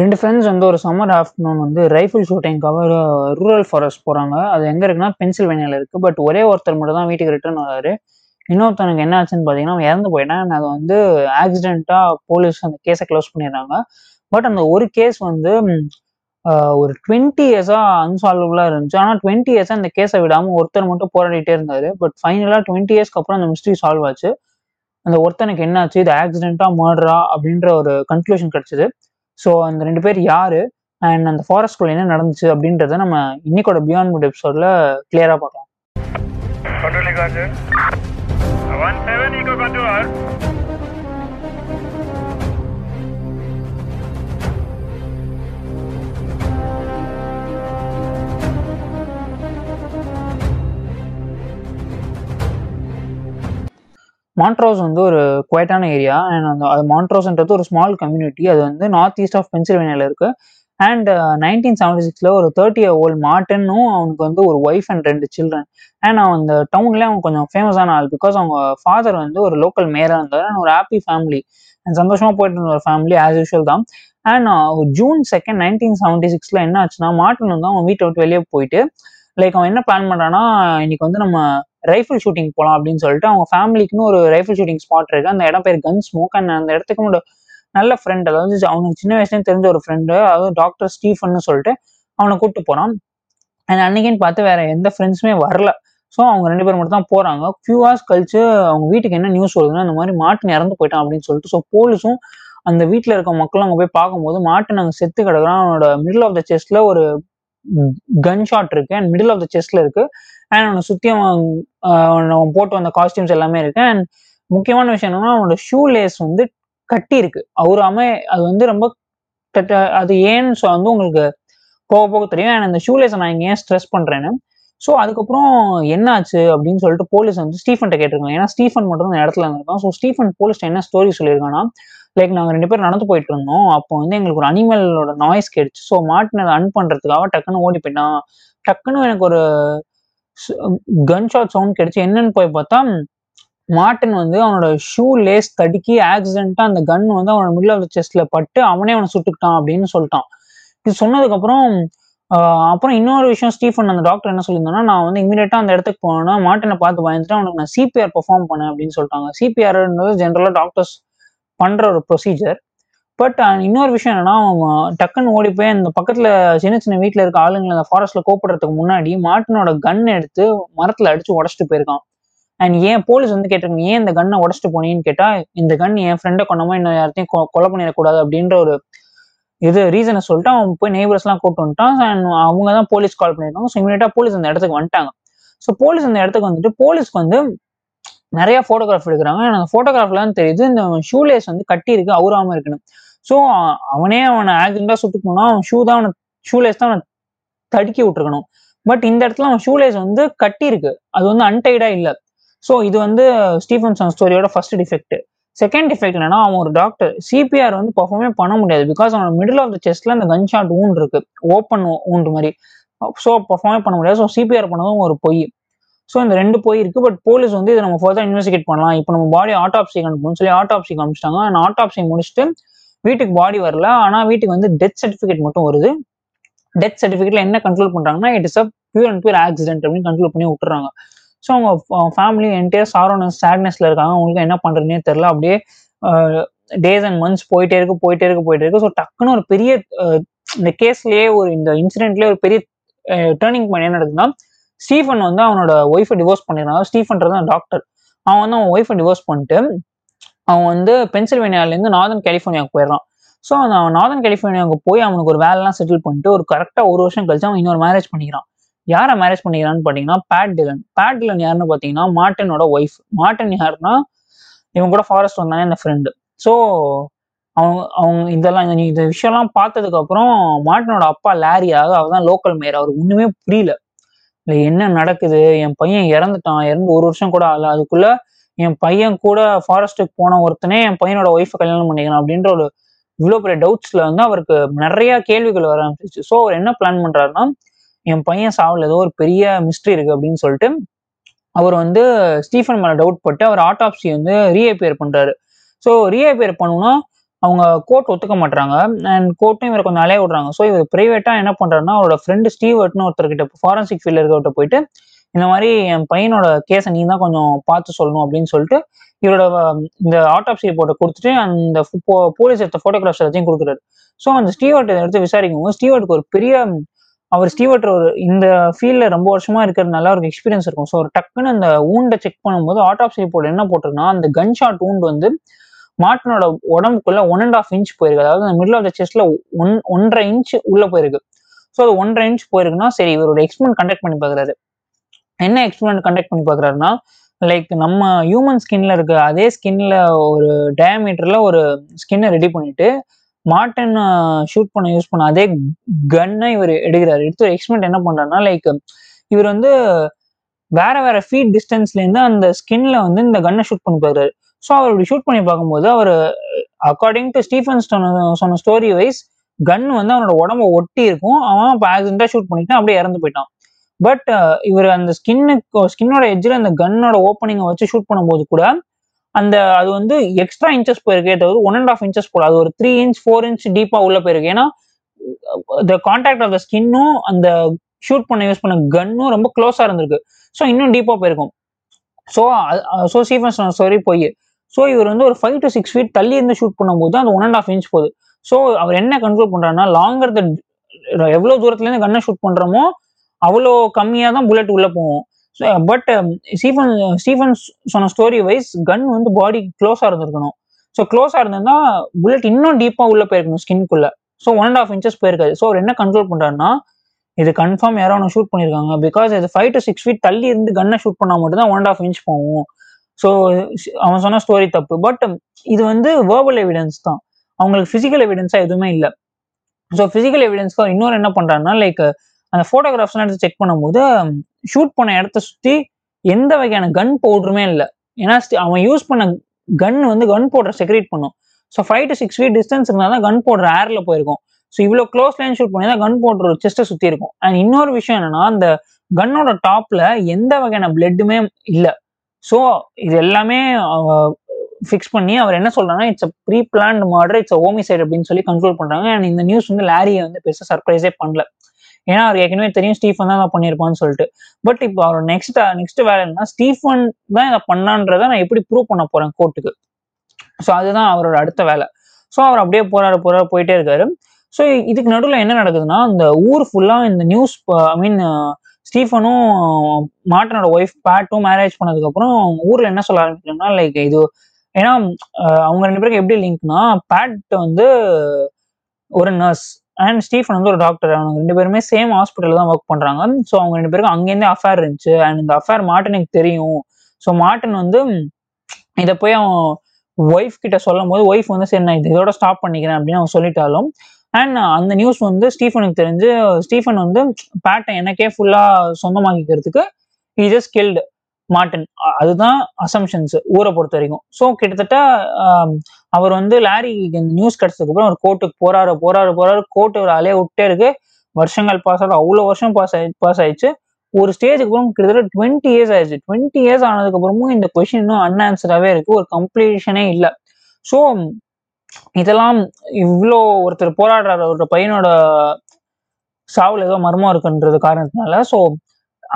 ரெண்டு ஃப்ரெண்ட்ஸ் வந்து ஒரு சம்மர் ஆஃப்டர்நூன் வந்து ரைஃபிள் ஷூட்டிங்காக ரூரல் ஃபாரஸ்ட் போகிறாங்க அது எங்கே இருக்குன்னா பென்சில்வேனியாவில் இருக்குது பட் ஒரே ஒருத்தர் மட்டும் தான் வீட்டுக்கு ரிட்டர்ன் வராரு. இன்னொருத்தனுக்கு என்ன ஆச்சுன்னு பார்த்தீங்கன்னா அவன் இறந்து போயிட்டான். அதை வந்து ஆக்சிடெண்ட்டாக போலீஸ் அந்த கேஸை க்ளோஸ் பண்ணிடுறாங்க. பட் அந்த ஒரு கேஸ் வந்து ஒரு டுவெண்ட்டி இயர்ஸாக அன்சால்வபுளாக இருந்துச்சு. ஆனால் டுவெண்ட்டி இயர்ஸாக அந்த கேஸை விடாமல் ஒருத்தர் மட்டும் போராடிட்டே இருந்தார். பட் ஃபைனலாக டுவெண்ட்டி இயர்ஸ்க்கு அப்புறம் அந்த மிஸ்ட்ரி சால்வ் ஆச்சு. அந்த ஒருத்தனுக்கு என்னாச்சு இது ஆக்சிடென்ட்டாக மர்டரா அப்படின்ற ஒரு கன்க்ளூஷன் கிடச்சிது. ஸோ அந்த ரெண்டு பேர் யாரு? அண்ட் அந்த ஃபாரஸ்ட்குள்ள என்ன நடந்துச்சு அப்படின்றத நம்ம இன்னைக்கோட பியாண்ட் முட் எபிசோட்ல கிளியரா பார்க்கலாம். மான்ட்ரோஸ் வந்து ஒரு குவைட்டான ஏரியா அண்ட் அந்த அது மான்ட்ரோஸ்ன்றது ஒரு ஸ்மால் கம்யூனிட்டி அது வந்து நார்த் ஈஸ்ட் ஆஃப் பென்சில்வேனியால இருக்கு. அண்ட் நைன்டீன் செவன்டி சிக்ஸ்ல ஒரு தேர்ட்டி இயர் ஓல்ட் மார்டனும் அவனுக்கு வந்து ஒரு ஒய்ஃப் அண்ட் ரெண்டு சில்ட்ரன் அண்ட் அவன் அந்த டவுன்லேயே அவன் கொஞ்சம் ஃபேமஸான ஆள் பிகாஸ் அவங்க ஃபாதர் வந்து ஒரு லோக்கல் மேயராக இருந்தார். அண்ட் ஒரு ஹாப்பி ஃபேமிலி அண்ட் சந்தோஷமா போயிட்டு இருந்த ஒரு ஃபேமிலி ஆஸ் யூஷுவல் தான். And June second nineteen seventy சிக்ஸ்ல என்ன ஆச்சுன்னா மார்டன் வந்து அவன் வீட்டை விட்டு வெளியே போயிட்டு லைக் அவன் என்ன பிளான் பண்றான்னா இன்னைக்கு வந்து நம்ம ரைஃபிள் ஷூட்டிங் போகலாம் அப்படின்னு சொல்லிட்டு அவங்க ஃபேமிலிக்குன்னு ஒரு ரைஃபிள் ஷூட்டிங் ஸ்பாட் இருக்கு. அந்த இடம் பேர் கன் ஸ்மோக் அண்ட் அந்த இடத்துக்கு ஒரு நல்ல ஃப்ரெண்ட் அதாவது அவனுக்கு சின்ன வயசுலேயும் தெரிஞ்ச ஒரு ஃப்ரெண்டு அதாவது டாக்டர் ஸ்டீஃபன் சொல்லிட்டு அவனை கூப்பிட்டு போறான் அண்ட் அன்னைக்குன்னு பார்த்து வேற எந்த ஃப்ரெண்ட்ஸுமே வரல. ஸோ அவங்க ரெண்டு பேர் மட்டும் தான் போறாங்க. ஃபியூ ஹவர்ஸ் கழிச்சு அவங்க வீட்டுக்கு என்ன நியூஸ் வருதுன்னா இந்த மாதிரி மாட்டு இறந்து போயிட்டான் அப்படின்னு சொல்லிட்டு ஸோ போலீஸும் அந்த வீட்டில் இருக்க மக்களும் அங்கே போய் பார்க்கும்போது மாட்டு நாங்கள் செத்து கிடக்குறோம் அவனோட மிடில் ஆஃப் த செஸ்ட்ல ஒரு கன் ஷாட் இருக்கு அண்ட் மிடில் ஆஃப் த செஸ்ட்ல இருக்கு. அண்ட் அவனை சுத்தி அவன் ஆஹ் போட்டு வந்த காஸ்டியூம்ஸ் எல்லாமே இருக்கு. அண்ட் முக்கியமான விஷயம் என்னன்னா அவனோட ஷூ லேஸ் வந்து கட்டி இருக்கு அவராம அது வந்து ரொம்ப அது ஏன்னு வந்து உங்களுக்கு போக போக தெரியும். அண்ட் அந்த ஷூ லேஸை நான் இங்க ஏன் ஸ்ட்ரெஸ் பண்றேன்னு? ஸோ அதுக்கப்புறம் என்னாச்சு அப்படின்னு சொல்லிட்டு போலீஸ் வந்து ஸ்டீஃபன்ட்ட கேட்டிருக்காங்க. ஏன்னா ஸ்டீஃபன் மட்டும் தான் அந்த இடத்துல இருந்திருக்கான். ஸோ ஸ்டீஃபன் போலீஸ் என்ன ஸ்டோரி சொல்லியிருக்காங்கன்னா லைக் நாங்கள் ரெண்டு பேரும் நடந்து போயிட்டு இருந்தோம். அப்போ வந்து எங்களுக்கு ஒரு அனிமலோட நாய்ஸ் கேடுச்சு ஸோ மாட்டினை அன் பண்ணுறதுக்காக டக்குன்னு ஓடி போயிட்டான். டக்குன்னு எனக்கு ஒரு கன் ஷாட் சவுண்ட் கிடைச்சு என்னன்னு போய் பார்த்தா மார்ட்டின் வந்து அவனோட ஷூ லேஸ் தடுக்கி ஆக்சிடென்ட்டாக அந்த கன் வந்து அவனோட மிடில் ஆஃப் செஸ்ட்ல பட்டு அவனே அவனை சுட்டுக்கிட்டான் அப்படின்னு சொல்லிட்டான். இது சொன்னதுக்கப்புறம் அப்புறம் இன்னொரு விஷயம் ஸ்டீஃபன் அந்த டாக்டர் என்ன சொல்லியிருந்தாங்கன்னா நான் வந்து இமீடியட்டாக அந்த இடத்துக்கு போனேன்னா மார்ட்டினை பார்த்து பயந்துட்டு அவனுக்கு நான் சிபிஆர் பெர்ஃபார்ம் பண்ணேன் அப்படின்னு சொல்லிட்டாங்க. சிபிஆர்ன்றது ஜென்ரலாக டாக்டர்ஸ் பண்ற ஒரு ப்ரொசீஜர் பட் இன்னொரு விஷயம் என்னன்னா அவன் டக்குன்னு ஓடி போய் அந்த பக்கத்துல சின்ன சின்ன வீட்டுல இருக்க ஆளுங்களை அந்த ஃபாரஸ்ட்ல கூப்பிடுறதுக்கு முன்னாடி மாட்டினோட கன் எடுத்து மரத்துல அடிச்சு உடச்சிட்டு போயிருக்கான். அண்ட் ஏன் போலீஸ் வந்து கேட்டிருக்காங்க ஏன் இந்த கன்னை உடச்சிட்டு போனீங்கன்னு கேட்டா இந்த கன் என் ஃப்ரெண்டை கொண்டமா இன்னும் யார்த்தையும் கொலை பண்ணிடக்கூடாது அப்படின்ற ஒரு இது ரீசனை சொல்லிட்டு அவன் போய் நெய்பர்ஸ் எல்லாம் கூப்பிட்டு வந்துட்டான். அண்ட் அவங்க தான் போலீஸ் கால் பண்ணியிருக்காங்க ஸோ இமீடியட்டா போலீஸ் அந்த இடத்துக்கு வந்துட்டாங்க. ஸோ போலீஸ் அந்த இடத்துக்கு வந்துட்டு போலீஸ்க்கு வந்து நிறைய போட்டோகிராஃப் எடுக்கிறாங்க. and அந்த தெரியுது. இந்த ஷூலேஸ் வந்து கட்டி இருக்கு அவுராம இருக்குன்னு ஸோ அவனே அவனை ஆக்சிடென்டா சுட்டு போனா அவன் ஷூ தான் அவனை ஷூலேஸ் தான் அவனை தடுக்கி விட்டுருக்கணும். பட் இந்த இடத்துல அவன் ஷூலேஸ் வந்து கட்டி இருக்கு அது வந்து அன்டைடா இல்ல. ஸோ இது வந்து ஸ்டீஃபன்சன் ஸ்டோரியோட ஃபர்ஸ்ட் டிஃபெக்ட் செகண்ட் டிஃபெக்ட் என்னன்னா அவன் ஒரு டாக்டர் சிபிஆர் வந்து பர்ஃபார்மே பண்ண முடியாது. பிகாஸ் அவனோட மிடில் ஆஃப் த செஸ்ட்ல அந்த கன் ஷாட் ஊன் இருக்கு. ஓப்பன் ஊண்டு மாதிரி. ஸோ பர்ஃபார்மே பண்ண முடியாது. ஸோ சிபிஆர் பண்ணதும் ஒரு பொய். ஸோ இந்த ரெண்டு போயிருக்கு பட் போலீஸ் வந்து இதை நம்ம ஃபர்தர் இன்வெஸ்டிகேட் பண்ணலாம். இப்போ நம்ம பாடி ஆட்டாப்சி அனுப்பணும்னு சொல்லி ஆட்டாப்சி காமிச்சிட்டாங்க. அண்ட் ஆட்டாப்சி முடிச்சுட்டு வீட்டுக்கு பாடி வரல. ஆனால் வீட்டுக்கு வந்து டெத் சர்டிஃபிகேட் மட்டும் வருது. டெத் சர்டிஃபிகேட்ல என்ன கண்ட்ரோல் பண்ணுறாங்கன்னா it is a pure and pure accident அப்படின்னு கண்ட்ரோல் பண்ணி விட்டுறாங்க. ஸோ அவங்க ஃபேமிலி என்டையர் சாரோனஸ் சேட்னஸ்ல இருக்காங்க. அவங்களுக்கு என்ன பண்ணுறதுனே தெரில அப்படியே டேஸ் அண்ட் மந்த்ஸ் போயிட்டே இருக்கு போயிட்டே இருக்கு போயிட்டே இருக்கு. ஸோ டக்குன்னு ஒரு பெரிய இந்த கேஸ்லயே ஒரு இந்த இன்சிடென்ட்லயே ஒரு பெரிய டேர்னிங் பாயிண்ட் என்ன நடக்குதுன்னா ஸ்டீஃபன் வந்து அவனோட ஒய்ஃபை டிவோர்ஸ் பண்ணிருந்தான் ஸ்டீஃபன்றது டாக்டர் அவன் வந்து அவன் ஒய்ஃபை டிவோர்ஸ் பண்ணிட்டு அவன் வந்து பென்சில்வேனியாலேருந்து நார்தன் கலிஃபோர்னியாவுக்கு போயிடுறான். ஸோ அந்த அவன் நார்தன் கலிஃபோர்னியாவுக்கு போய் அவனுக்கு ஒரு வேலைலாம் செட்டில் பண்ணிட்டு ஒரு கரெக்டாக ஒரு வருஷம் கழிச்சு அவன் இன்னொரு மேரேஜ் பண்ணிக்கிறான். யாரை மேரேஜ் பண்ணிக்கிறான்னு பார்த்தீங்கன்னா பேட் டிலன் பேட் டிலன் யாருன்னு பார்த்தீங்கன்னா மார்டனோட ஒய்ஃப் மார்ட்டின் யாருன்னா இவன் கூட ஃபாரஸ்ட் வந்தானே இந்த ஃப்ரெண்டு ஸோ அவங்க அவங்க இதெல்லாம் இந்த- விஷயம்லாம் பார்த்ததுக்கு அப்புறம் அப்பா லாரியாக அவர் தான் லோக்கல் மேயர் அவருக்கு ஒன்றுமே புரியல. இல்லை என்ன நடக்குது? என் பையன் இறந்துட்டான். இறந்து ஒரு வருஷம் கூட ஆகல. அதுக்குள்ள என் பையன் கூட ஃபாரஸ்ட்டுக்கு போன ஒருத்தனே என் பையனோட ஒய்ஃபை கல்யாணம் பண்ணிக்கணும் அப்படின்ற ஒரு இவ்வளோ பெரிய டவுட்ஸ்ல வந்து அவருக்கு நிறைய கேள்விகள் வர ஆரம்பிச்சிச்சு. ஸோ அவர் என்ன பிளான் பண்றாருன்னா என் பையன் சாவில் ஏதோ ஒரு பெரிய மிஸ்ட்ரி இருக்கு அப்படின்னு சொல்லிட்டு அவர் வந்து ஸ்டீஃபன் மேல டவுட் பட்டு அவர் ஆட்டாப்சி வந்து ரீஅப்பியர் பண்றாரு. ஸோ ரீஅப்பியர் பண்ணணும்னா அவங்க கோர்ட் ஒத்துக்க மாட்டாங்க அண்ட் கோர்ட்டும் இவரை கொஞ்சம் அலைய விடுறாங்க. ஸோ இவர் ப்ரைவேட்டாக என்ன பண்ணுறாருன்னா அவரோட ஃப்ரெண்டு ஸ்டீவர்ட்னு ஒருத்தர்கிட்ட ஃபாரன்சிக் ஃபீல்டு இருக்கவர்கிட்ட போயிட்டு இந்த மாதிரி என் பையனோட கேஸை நீ தான் கொஞ்சம் பார்த்து சொல்லணும் அப்படின்னு சொல்லிட்டு இவரோட இந்த ஆட்டோப்சி ரிப்போர்ட்டை கொடுத்துட்டு அந்த போலீஸ் எடுத்த ஃபோட்டோகிராஃப்ஸ் எல்லாத்தையும் கொடுக்குறாரு. ஸோ அந்த ஸ்டீவர்ட் எடுத்து விசாரிக்கும் போது ஸ்டீவர்ட்க்கு ஒரு பெரிய அவர் ஸ்டீவர்ட் ஒரு இந்த ஃபீல்டில் ரொம்ப வருஷமா இருக்கிறதுனால அவருக்கு எக்ஸ்பீரியன்ஸ் இருக்கும். ஸோ ஒரு டக்குன்னு அந்த ஊண்டை செக் பண்ணும்போது ஆட்டோப்சி ரிப்போர்ட் என்ன போட்டிருக்குன்னா அந்த கன் ஷாட் ஊண்டு வந்து மாட்டினோட உடம்புக்குள்ள ஒன் அண்ட் ஆஃப் இன்ச் போயிருக்கு. அதாவது அந்த மிடில் ஆஃப் த செஸ்ட்ல ஒன் ஒன்றரை இன்ச் உள்ள போயிருக்கு. ஸோ அது ஒன்றரை இன்ச் போயிருக்குன்னா சரி இவரோட எக்ஸ்பிரிமெண்ட் கண்டக்ட் பண்ணி பார்க்குறாரு என்ன எக்ஸ்பிரிமெண்ட் கண்டக்ட் பண்ணி பார்க்குறாருன்னா லைக் நம்ம ஹியூமன் ஸ்கின்ல இருக்க அதே ஸ்கின்ல ஒரு டயமீட்டர்ல ஒரு ஸ்கின்னை ரெடி பண்ணிட்டு மாட்டன் ஷூட் பண்ண யூஸ் பண்ண அதே கன்னை இவர் எடுக்கிறாரு. எடுத்து ஒரு எக்ஸ்பிரிமெண்ட் என்ன பண்றாருன்னா லைக் இவர் வந்து வேற வேற ஃபீட் டிஸ்டன்ஸ்ல இருந்து அந்த ஸ்கின்ல வந்து இந்த கன்னை ஷூட் பண்ணி பார்க்குறாரு ஸோ அவர் ஷூட் பண்ணி பார்க்கும்போது அவர் அக்கார்டிங் டு ஸ்டீஃபன் சொன்ன சொன்ன ஸ்டோரி வைஸ் கன் வந்து அவனோட உடம்ப ஒட்டி இருக்கும். அவன் இப்போ ஆக்சிடென்டா ஷூட் பண்ணிட்டு அப்படியே இறந்து போயிட்டான். பட் uh, இவர் அந்த ஸ்கின்னுக்கு ஸ்கின்னோட எட்ஜில் அந்த கன்னோட ஓப்பனிங்கை வச்சு ஷூட் பண்ணும்போது கூட அந்த அது வந்து எக்ஸ்ட்ரா இன்ச்சஸ் போயிருக்கே தவிர ஒன் அண்ட் ஆஃப் இன்ச்சஸ் போல. அது ஒரு த்ரீ இன்ச் ஃபோர் இன்ச் டீப்பாக உள்ள போயிருக்கு. ஏன்னா த கான்டாக்ட் ஆஃப் த ஸ்கின்னும் அந்த ஷூட் பண்ண யூஸ் பண்ண கன்னும் ரொம்ப க்ளோஸா இருந்திருக்கு. ஸோ இன்னும் டீப்பா போயிருக்கும். ஸோ ஸோ சீஃபன் சொன்ன ஸ்டோரி போய் ஸோ இவர் வந்து ஒரு ஃபைவ் டு சிக்ஸ் ஃபீட் தள்ளி இருந்து ஷூட் பண்ணும்போது அந்த ஒன் அண்ட் ஆஃப் இன்ச் போகுது. ஸோ அவர் என்ன கண்ட்ரோல் பண்றாருன்னா லாங்கர் த எவ்வளோ தூரத்துலேருந்து கண்ணை கன்னை ஷூட் பண்ணுறோமோ அவ்வளோ கம்மியாக தான் புல்லட் உள்ளே போகும். பட் ஸ்டீஃபன் ஸ்டீஃபன் சொன்ன ஸ்டோரி வைஸ் கன் வந்து பாடி க்ளோஸாக இருந்திருக்கணும். ஸோ க்ளோஸாக இருந்ததுன்னா புல்லட் இன்னும் டீப்பாக உள்ளே போயிருக்கணும் ஸ்கின்குள்ளே so one and half inches போயிருக்காது. So அவர் என்ன கண்ட்ரோல் பண்ணுறாருன்னா இது கன்ஃபார்ம் யாரோ ஒன்று ஷூட் பண்ணியிருக்காங்க பிகாஸ் இது ஃபைவ் டு சிக்ஸ் ஃபீட் தள்ளி இருந்து கன்னை ஷூட் பண்ணால் மட்டும் தான் ஒன் அண்ட் ஆஃப் இன்ச் போகும். ஸோ அவன் சொன்ன ஸ்டோரி தப்பு. பட் இது வந்து வேர்பல் எவிடன்ஸ் தான். அவங்களுக்கு ஃபிசிக்கல் எவிடன்ஸாக எதுவுமே இல்லை. ஸோ ஃபிசிக்கல் எவிடன்ஸ்க்கு அவர் இன்னொரு என்ன பண்ணுறாருன்னா லைக் அந்த ஃபோட்டோகிராஃப்ஸ்லாம் எடுத்து செக் பண்ணும்போது ஷூட் பண்ண இடத்த சுற்றி எந்த வகையான கன் பவுடருமே இல்லை. ஏன்னா அவன் யூஸ் பண்ண கன் வந்து கன் பவுடர் செக்ரேட் பண்ணும். So five to six feet distance இருந்தால் தான் கன் பவுடர் ஏரில் போயிருக்கும். ஸோ இவ்வளோ க்ளோஸ் லைன் ஷூட் பண்ணி தான் கன் பவுடர் செஸ்ட்டை சுற்றி இருக்கும். அண்ட் இன்னொரு விஷயம் என்னன்னா அந்த கன்னோட டாப்ல எந்த வகையான பிளட்டுமே இல்லை. ஸோ இது எல்லாமே ஃபிக்ஸ் பண்ணி அவர் என்ன சொல்றாங்கன்னா it's pre planned murder it's homicide அப்படின்னு சொல்லி கண்ட்ரோல் பண்றாங்க. அண்ட் இந்த நியூஸ் வந்து லாரியை வந்து பெருசாக சர்ப்ரைஸே பண்ணல. ஏன்னா அவர் ஏற்கனவே தெரியும் ஸ்டீஃபன் தான் பண்ணியிருப்பான்னு சொல்லிட்டு. பட் இப்போ அவர் நெக்ஸ்ட் நெக்ஸ்ட் வேலை என்னன்னா ஸ்டீஃபன் தான் இதை பண்ணான்றதை நான் எப்படி ப்ரூவ் பண்ண போறேன் கோர்ட்டுக்கு ஸோ அதுதான் அவரோட அடுத்த வேலை. ஸோ அவர் அப்படியே போறாரு போறாரு போயிட்டே இருக்காரு. ஸோ இதுக்கு நடுவில் என்ன நடக்குதுன்னா இந்த ஊர் ஃபுல்லாக இந்த நியூஸ் ஐ மீன் ஸ்டீஃபனும் மார்ட்டனோட ஒய்ஃப் பேட்டும் மேரேஜ் பண்ணதுக்கப்புறம் ஊரில் என்ன சொல்ல ஆரம்பிக்கிறேன்னா லைக் இது ஏன்னா அவங்க ரெண்டு பேருக்கு எப்படி லிங்க்னா பேட் வந்து ஒரு நர்ஸ் அண்ட் ஸ்டீஃபன் வந்து ஒரு டாக்டர் அவங்க ரெண்டு பேருமே சேம் ஹாஸ்பிட்டலில் தான் ஒர்க் பண்றாங்க. ஸோ அவங்க ரெண்டு பேருக்கும் அங்கேருந்தே அஃபேர் இருந்துச்சு. அண்ட் இந்த அஃபேர் மார்ட்டனுக்கு தெரியும். ஸோ மார்டன் வந்து இதை போய் அவன் ஒய்ஃப் கிட்ட சொல்லும் போது ஒய்ஃப் வந்து சரி நான் இது இதோட ஸ்டாப் பண்ணிக்கிறேன் அப்படின்னு அவன் சொல்லிட்டாலும் அண்ட் uh, அந்த நியூஸ் வந்து ஸ்டீஃபனுக்கு தெரிஞ்சு ஸ்டீஃபன் வந்து பேட்டை எனக்கே ஃபுல்லா சொந்தமாக்கிக்கிறதுக்கு ஹி just கில்டு மார்டன். அதுதான் அசம்ஷன்ஸ் ஊரை பொறுத்த வரைக்கும். ஸோ கிட்டத்தட்ட um, அவர் வந்து லாரி நியூஸ் கிடைச்சதுக்கு அப்புறம் அவர் கோர்ட்டுக்கு போறாரு போறாரு போறாரு. கோர்ட்டு ஒரு அலைய விட்டே இருக்கு. வருஷங்கள் பாஸ் ஆகுது அவ்வளோ வருஷம் பாஸ் ஆயி பாஸ் ஆயிடுச்சு. ஒரு ஸ்டேஜுக்கு அப்புறம் கிட்டத்தட்ட டுவெண்ட்டி இயர்ஸ் ஆயிடுச்சு. டுவெண்ட்டி இயர்ஸ் ஆனதுக்கு அப்புறமும் இந்த கொஷின் இன்னும் அன்ஆன்சராகவே இருக்கு. ஒரு கம்ப்ளீஷனே இல்லை. ஸோ இதெல்லாம் இவ்வளோ ஒருத்தர் போராடுறாரு ஒரு பையனோட சாவில் ஏதோ மர்மம் இருக்குன்றது காரணத்தினால. ஸோ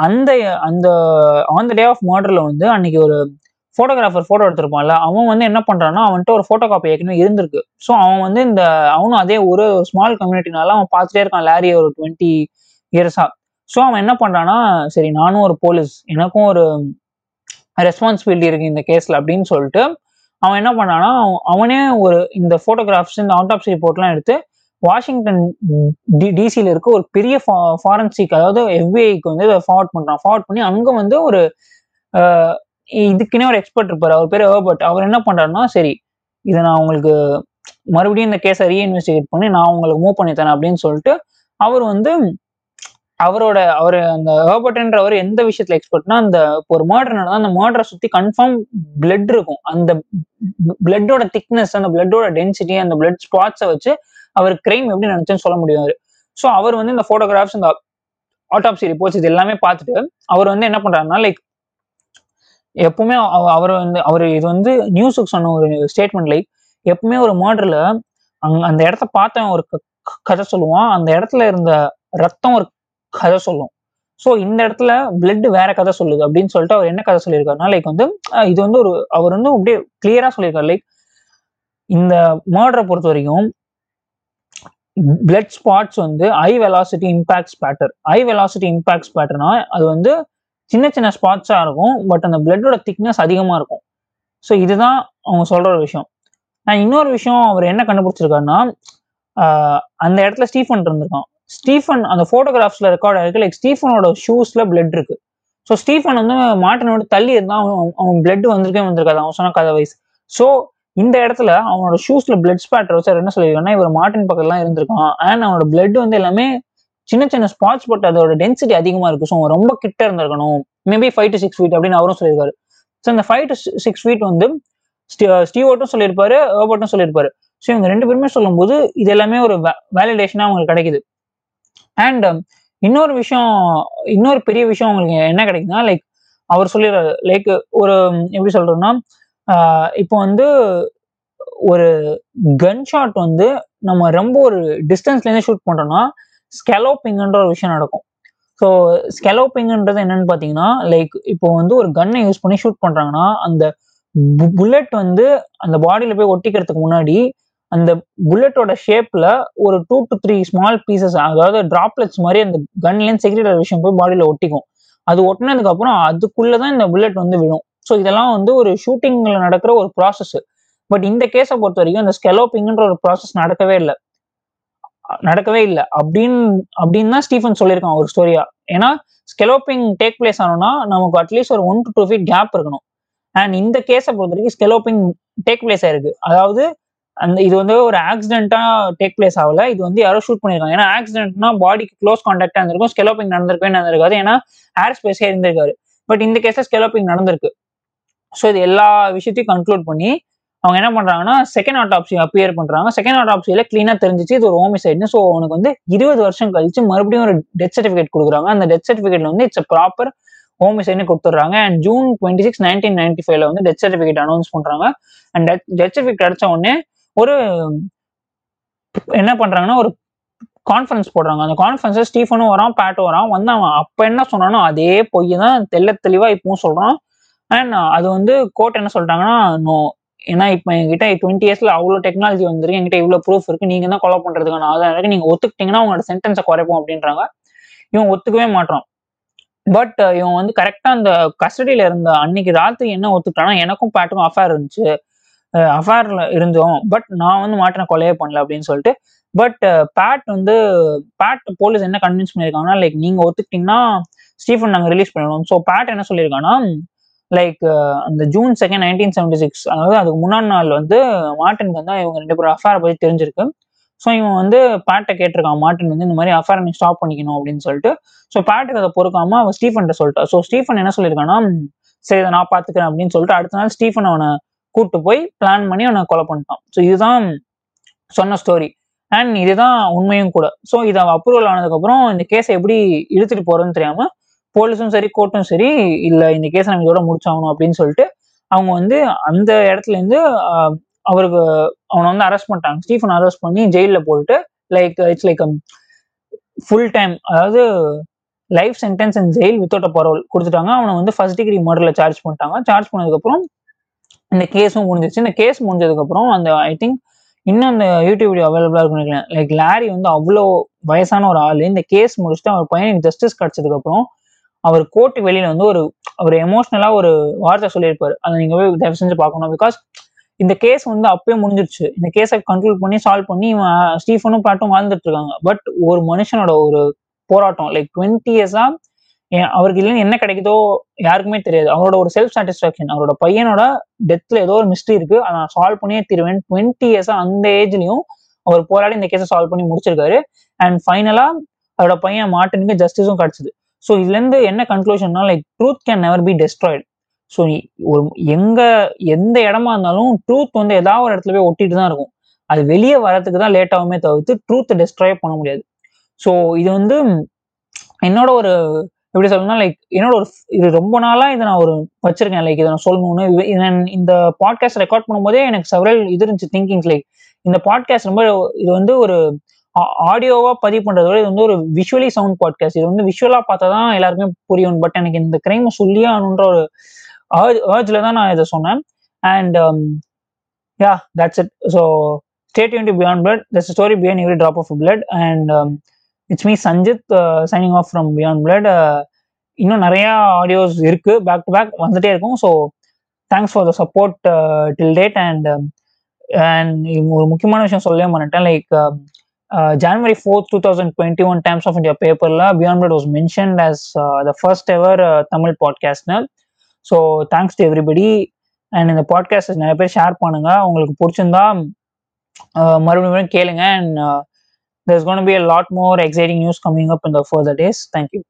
அந்த அந்த ஆன் த டே ஆஃப் மர்டரில் வந்து அன்னைக்கு ஒரு ஃபோட்டோகிராஃபர் ஃபோட்டோ எடுத்திருப்பான்ல அவன் வந்து என்ன பண்ணுறான்னா அவன்கிட்ட ஒரு ஃபோட்டோ காப்பி ஏற்கனவே இருந்திருக்கு. ஸோ அவன் வந்து இந்த அவனும் அதே ஒரு ஸ்மால் கம்யூனிட்டினால அவன் பார்த்துட்டே இருக்கான் லாரி ஒரு டுவெண்ட்டி இயர்ஸாக ஸோ அவன் என்ன பண்ணுறான்னா சரி நானும் ஒரு போலீஸ் எனக்கும் ஒரு ரெஸ்பான்சிபிலிட்டி இருக்கு இந்த கேஸில் அப்படின்னு சொல்லிட்டு அவன் என்ன பண்ணானா அவன் அவனே ஒரு இந்த போட்டோகிராஃப்ஸ் இந்த ஆட்டோப்சி ரிப்போர்ட்லாம் எடுத்து வாஷிங்டன் டி டிசியில் இருக்க ஒரு பெரிய ஃபா ஃபாரன்சிக் அதாவது எஃபிஐக்கு வந்து இதை ஃபார்வர்ட் பண்ணுறான் ஃபார்வர்ட் பண்ணி அங்கே வந்து ஒரு இதுக்குன்னே ஒரு எக்ஸ்பர்ட் இருப்பார். அவர் பேர் ஹேர்பர்ட் அவர் என்ன பண்ணுறாருன்னா சரி இதை நான் உங்களுக்கு மறுபடியும் இந்த கேஸை ரீஇன்வெஸ்டிகேட் பண்ணி நான் உங்களுக்கு மூவ் பண்ணி தரேன் அப்படின்னு சொல்லிட்டு அவர் வந்து அவரோட அவர் அந்த ஹேர்பர்ட்ன்றவர் எந்த விஷயத்துல எக்ஸ்பர்ட்னா அந்த ஒரு மர்டர் நடந்தா அந்த மர்டரை சுத்தி கன்ஃபார்ம் பிளட் இருக்கும். அந்த பிளட்டோட திக்னஸ் அந்த பிளட்டோட டென்சிட்டி அந்த பிளட் ஸ்பாட்ஸை வச்சு அவர் கிரைம் எப்படி நினைச்சுன்னு சொல்ல முடியும் ஸோ அவர் வந்து இந்த போட்டோகிராஃப்ஸ் இந்த ஆட்டோப்சி ரிப்போர்ட்ஸ் இது எல்லாமே பார்த்துட்டு அவர் வந்து என்ன பண்றாருன்னா லைக் எப்பவுமே அவர் வந்து அவர் இது வந்து நியூஸுக்கு சொன்ன ஒரு ஸ்டேட்மெண்ட் லைக் எப்பவுமே ஒரு மர்டர்ல அங்க அந்த இடத்த பார்த்தவன் ஒரு க- கதை சொல்லுவான். அந்த இடத்துல இருந்த ரத்தம் ஒரு கதை சொல்லும். ஸோ இந்த இடத்துல பிளட் வேற கதை சொல்லுது அப்படின்னு சொல்லிட்டு அவர் என்ன கதை சொல்லியிருக்காருன்னா லைக் வந்து இது வந்து ஒரு அவர் வந்து அப்படியே கிளியரா சொல்லியிருக்காரு. லைக் இந்த மர்டரை பொறுத்த வரைக்கும் பிளட் ஸ்பாட்ஸ் வந்து high velocity impact pattern high velocity impact பேட்டர்னா அது வந்து சின்ன சின்ன ஸ்பாட்ஸா இருக்கும் பட் அந்த பிளட்டோட திக்னஸ் அதிகமா இருக்கும். ஸோ இதுதான் அவங்க சொல்ற ஒரு விஷயம். நான் இன்னொரு விஷயம் அவர் என்ன கண்டுபிடிச்சிருக்காருன்னா அந்த இடத்துல ஸ்டீஃபன் இருந்திருக்கான். ஸ்டீஃபன் அந்த போட்டோகிராஃப்ஸ்ல ரெக்கார்ட் ஆயிருக்கு. லைக் ஸ்டீஃபனோட ஷூஸ்ல பிளட் இருக்கு. ஸோ ஸ்டீஃபன் வந்து மாட்டனோட தள்ளி இருந்தால் அவன் அவன் பிளட் வந்திருக்கே வந்திருக்காது. அவன் சொன்ன கதை வைஸ் ஸோ இந்த இடத்துல அவனோட ஷூஸ்ல பிளட் ஸ்பாட்டர் வச்சு என்ன சொல்லியிருக்காங்கன்னா இவர் மார்ட்டின் பக்கத்துலாம் இருந்திருக்கான். அண்ட் அவனோட பிளட் வந்து எல்லாமே சின்ன சின்ன ஸ்பாட்ஸ் பட் அதோட டென்சிட்டி அதிகமா இருக்கு. ஸோ ரொம்ப கிட்ட இருந்திருக்கணும். Maybe five to six feet அப்படின்னு அவரும் சொல்லியிருக்காரு. ஸோ இந்த ஃபைவ் டு சிக்ஸ் ஃபீட் வந்து ஸ்டீவோட்டும் சொல்லியிருப்பாரு ஏர்பர்ட்டும் சொல்லியிருப்பாரு. ஸோ இவங்க ரெண்டு பேருமே சொல்லும்போது இது எல்லாமே ஒரு வேலிடேஷனா அவங்களுக்கு கிடைக்குது. அண்ட் um, இன்னொரு விஷயம் இன்னொரு பெரிய விஷயம் உங்களுக்கு என்ன கிடைக்குதுன்னா லைக் அவர் சொல்லிடுறாரு. லைக் ஒரு எப்படி சொல்றோம்னா இப்போ வந்து ஒரு கன் ஷாட் வந்து நம்ம ரொம்ப ஒரு டிஸ்டன்ஸ்லேருந்து ஷூட் பண்ணுறோம்னா ஸ்கெலோப்பிங்கன்ற ஒரு விஷயம் நடக்கும். ஸோ ஸ்கெலோப்பிங்கன்றது என்னன்னு பார்த்தீங்கன்னா லைக் இப்போ வந்து ஒரு கன்னை யூஸ் பண்ணி ஷூட் பண்ணுறாங்கன்னா அந்த புல்லட் வந்து அந்த பாடியில் போய் ஒட்டிக்கிறதுக்கு முன்னாடி அந்த புல்லட்டோட ஷேப்ல ஒரு two to three small pieces அதாவது டிராப்லெட்ஸ் மாதிரி அந்த கன்லேருந்து செக்ரெட்டரி விஷயம் போய் பாடியில் ஒட்டிக்கும். அது ஒட்டினதுக்கு அப்புறம் அதுக்குள்ளதான் இந்த புல்லட் வந்து விழும். ஸோ இதெல்லாம் வந்து ஒரு ஷூட்டிங்கில் நடக்கிற ஒரு ப்ராசஸ் பட் இந்த கேஸை பொறுத்த வரைக்கும் அந்த ஸ்கெலோப்பிங்ன்ற ஒரு ப்ராசஸ் நடக்கவே இல்லை. நடக்கவே இல்லை. அப்படின்னு அப்படின்னு தான் ஸ்டீஃபன் சொல்லியிருக்கான் ஒரு ஸ்டோரியா ஏன்னா ஸ்கெலோப்பிங் டேக் பிளேஸ் ஆனோம்னா நமக்கு அட்லீஸ்ட் ஒரு one to two feet gap இருக்கணும். அண்ட் இந்த கேஸை பொறுத்த வரைக்கும் ஸ்கெலோப்பிங் டேக் பிளேஸ் ஆயிருக்கு. அதாவது அந்த இது வந்து ஒரு ஆக்சிடென்ட்டா டேக் பிளேஸ் ஆகல. இது வந்து யாரோ ஷூட் பண்ணிருக்காங்க. ஏன்னா ஆக்சிடென்ட்னா பாடிக்கு க்ளோஸ் கான்டாக்டா இருந்திருக்கும். ஸ்கெலோப்பிங் நடந்திருக்கவே நடந்திருக்காது. ஏன்னா ஏர் ஸ்பேஸே இருந்திருக்காரு. பட் இந்த கேஸ்ல ஸ்கெலோப்பிங் நடந்திருக்கு. ஸோ இது எல்லா விஷயத்தையும் கன்க்ளூட் பண்ணி அவங்க என்ன பண்றாங்கன்னா செகண்ட் ஆட்டாப்சி அப்பியர் பண்றாங்க. செகண்ட் ஆட்டாப்சியில கிளீனா தெரிஞ்சிச்சு. இது ஒரு ஹோமிசைட்னு ஸோ உனக்கு வந்து இருபது வருஷம் கழிச்சு மறுபடியும் ஒரு டெத் சர்டிஃபிகேட் கொடுக்குறாங்க. அந்த டெத் சர்டிஃபிகேட்ல வந்து இட்ஸ் ப்ராப்பர் ஹோமிசைட்னு கொடுத்துட்றாங்க. And June twenty six nineteen ninety ஃபைவ்ல வந்து டெத் சர்டிஃபிகேட் அனௌன்ஸ் பண்றாங்க. அண்ட் டெத் சர்டிஃபிகேட் கிடைச்ச உடனே ஒரு என்ன பண்றாங்கன்னா ஒரு கான்ஃபரன்ஸ் போடுறாங்க. அந்த கான்ஃபரன்ஸ்ல ஸ்டீஃபனும் வரான் பேட்டும் வரான். வந்து அவன் அப்ப என்ன சொன்னானோ அதே பொய் தான் தெல்ல தெளிவா இப்பவும் சொல்றான். அண்ட் அது வந்து கோர்ட் என்ன சொல்கிறாங்கன்னா நோ ஏன்னா இப்போ என்கிட்ட டுவெண்ட்டி இயர்ஸ்ல அவ்வளோ டெக்னாலஜி வந்துருக்கு. என்கிட்ட இவ்வளோ ப்ரூஃப் இருக்கு. நீங்க தான் கொலை பண்றதுக்கான ஆதாரம் இருக்கு? நீங்க ஒத்துக்கிட்டீங்கன்னா உங்களோட சென்டென்ஸை குறைப்போம் அப்படின்றாங்க. இவன் ஒத்துக்கவே மாட்டான் பட் இவன் வந்து கரெக்டாக அந்த கஸ்டடியில் இருந்த அன்னைக்கு ராத்திரி என்ன ஒத்துக்கிட்டானா எனக்கும் பேட்டுக்கும் அஃபேர் இருந்துச்சு. அஃபேர்ல இருந்தோம். பட் நான் வந்து மாட்டின கொலையே பண்ணல அப்படின்னு சொல்லிட்டு. பட் பேட் வந்து பேட் போலீஸ் என்ன கன்வின்ஸ் பண்ணியிருக்காங்கன்னா லைக் நீங்க ஒத்துக்கிட்டீங்கன்னா ஸ்டீஃபன் நாங்க ரிலீஸ் பண்ணணும் ஸோ பேட் என்ன சொல்லியிருக்காங்கன்னா லைக் அந்த June second nineteen seventy six அதாவது அதுக்கு முன்னாடி நாள் வந்து மார்ட்டினுக்கு வந்து இவங்க ரெண்டு பேரும் அஃபேரை பத்தி தெரிஞ்சிருக்கு. ஸோ இவன் வந்து பேட்டை கேட்டிருக்கான் மார்ட்டின் வந்து இந்த மாதிரி அஃபேர் நீ ஸ்டாப் பண்ணிக்கணும் அப்படின்னு சொல்லிட்டு. ஸோ பேட்டுக்கு அதை பொறுக்காம அவன் ஸ்டீஃபன் சொல்லிட்டா. ஸோ ஸ்டீஃபன் என்ன சொல்லியிருக்கான்னா சரி இதை நான் பாத்துக்கிறேன் அப்படின்னு சொல்லிட்டு அடுத்த நாள் ஸ்டீஃபன் அவனை கூட்டு போய் பிளான் பண்ணி அவனை கொலை பண்ணிட்டான். ஸோ இதுதான் சொன்ன ஸ்டோரி அண்ட் இதுதான் உண்மையும் கூட. ஸோ இது அப்ரூவல் ஆனதுக்கப்புறம் இந்த கேஸை எப்படி இழுத்துட்டு போறதுன்னு தெரியாம போலீஸும் சரி கோர்ட்டும் சரி இல்லை இந்த கேஸை நம்ம இதோட முடிச்சாகணும் அப்படின்னு சொல்லிட்டு அவங்க வந்து அந்த இடத்துல இருந்து அவருக்கு அவனை வந்து அரெஸ்ட் பண்ணிட்டாங்க. ஸ்டீஃபன் அரெஸ்ட் பண்ணி ஜெயிலில் போட்டுட்டு like it's like full time அதாவது life sentence and jail without a parole கொடுத்துட்டாங்க. அவனை வந்து ஃபர்ஸ்ட் டிகிரி மர்டரில் சார்ஜ் பண்ணிட்டாங்க. சார்ஜ் பண்ணதுக்கப்புறம் இந்த கேஸும் முடிஞ்சிச்சு இந்த கேஸ் முடிஞ்சதுக்கப்புறம் அந்த ஐ திங்க் இன்னும் அந்த யூடியூப் வீடியோ அவைலபிளாக இருக்குன்னு நினைக்கிறேன். லைக் லாரி வந்து அவ்வளோ வயசான ஒரு ஆள். இந்த கேஸ் முடிச்சுட்டு அவர் பையனுக்கு ஜஸ்டிஸ் கிடச்சதுக்கப்புறம் அவர் கோர்ட்டு வெளியில் வந்து ஒரு அவர் எமோஷ்னலாக ஒரு வார்த்தை சொல்லியிருப்பார். அதை நீங்கள் போய் தயவு செஞ்சு பார்க்கணும். பிகாஸ் இந்த கேஸ் வந்து அப்பயே முடிஞ்சிருச்சு. இந்த கேஸை கண்ட்ரோல் பண்ணி சால்வ் பண்ணி இவன் ஸ்டீஃபனும் பாட்டும் வாழ்ந்துட்டு இருக்காங்க. பட் ஒரு மனுஷனோட ஒரு போராட்டம் லைக் டுவெண்ட்டி இயர்ஸாக அவருக்கு இல்லைன்னு என்ன கிடைக்குதோ யாருக்குமே தெரியாது. அவரோட ஒரு செல்ஃப் சாட்டிஸ்பாக்சன் அவரோட பையனோட டெத்ல ஏதோ ஒரு மிஸ்ட்ரி இருக்கு. அதை நான் சால்வ் பண்ணியே தீருவேன். டுவெண்ட்டி இயர்ஸா அந்த ஏஜ்லயும் அவர் போராடி இந்த கேஸை சால்வ் பண்ணி முடிச்சிருக்காரு. அண்ட் ஃபைனலா அவரோட பையன் மார்ட்டினுக்கு ஜஸ்டிஸும் கிடைச்சது. ஸோ இதுல இருந்து என்ன கன்க்ளூஷன்னா like truth can never be destroyed so ஒரு எங்க எந்த இடமா இருந்தாலும் ட்ரூத் வந்து ஏதாவது ஒரு இடத்துல போய் ஒட்டிட்டு தான் இருக்கும். அது வெளியே வரதுக்கு தான் லேட் ஆகுமே தவிர்த்து ட்ரூத் டெஸ்ட்ராய் பண்ண முடியாது. ஸோ இது வந்து என்னோட ஒரு எப்படி சொல்லணும்னா லைக் என்னோட ஒரு இது ரொம்ப நாளா இதை நான் ஒரு வச்சிருக்கேன். லைக் இதை நான் சொல்லணும்னு இது- இந்த பாட்காஸ்ட் ரெக்கார்ட் பண்ணும்போதே எனக்கு செவரல் இது இருந்துச்சு திங்கிங்ஸ் லைக் இந்த பாட்காஸ்ட் ரொம்ப இது வந்து ஒரு ஆடியோவா பதிவு பண்றதை விட இது வந்து ஒரு விஷுவலி சவுண்ட் பாட்காஸ்ட் இது வந்து விஷுவலா பார்த்தா தான் எல்லாருக்குமே புரியும். பட் எனக்கு இந்த கிரைம் சொல்லியே ஆகணுன்ற ஒரு ஏர்ஜ்ல தான் நான் இதை சொன்னேன். And yeah that's it so stay tuned beyond blood that's story beyond every drop of blood and it's me Sanjith signing off from beyond blood இன்னும் நிறையா ஆடியோஸ் இருக்கு. பேக் டு பேக் வந்துட்டே இருக்கும். So thanks for the support till date and and ஒரு முக்கியமான விஷயம் சொல்லவே மாட்டேன் like January fourth two thousand twenty one Times of India பேப்பரில் beyond blood was mentioned as the first ever Tamil பாட்காஸ்ட்னு so thanks to everybody and இந்த podcast நிறைய பேர் share பண்ணுங்க. உங்களுக்கு பிடிச்சிருந்தா uh, மறுபடியும் கேளுங்க. And there's going to be a lot more exciting news coming up in the further days. Thank you.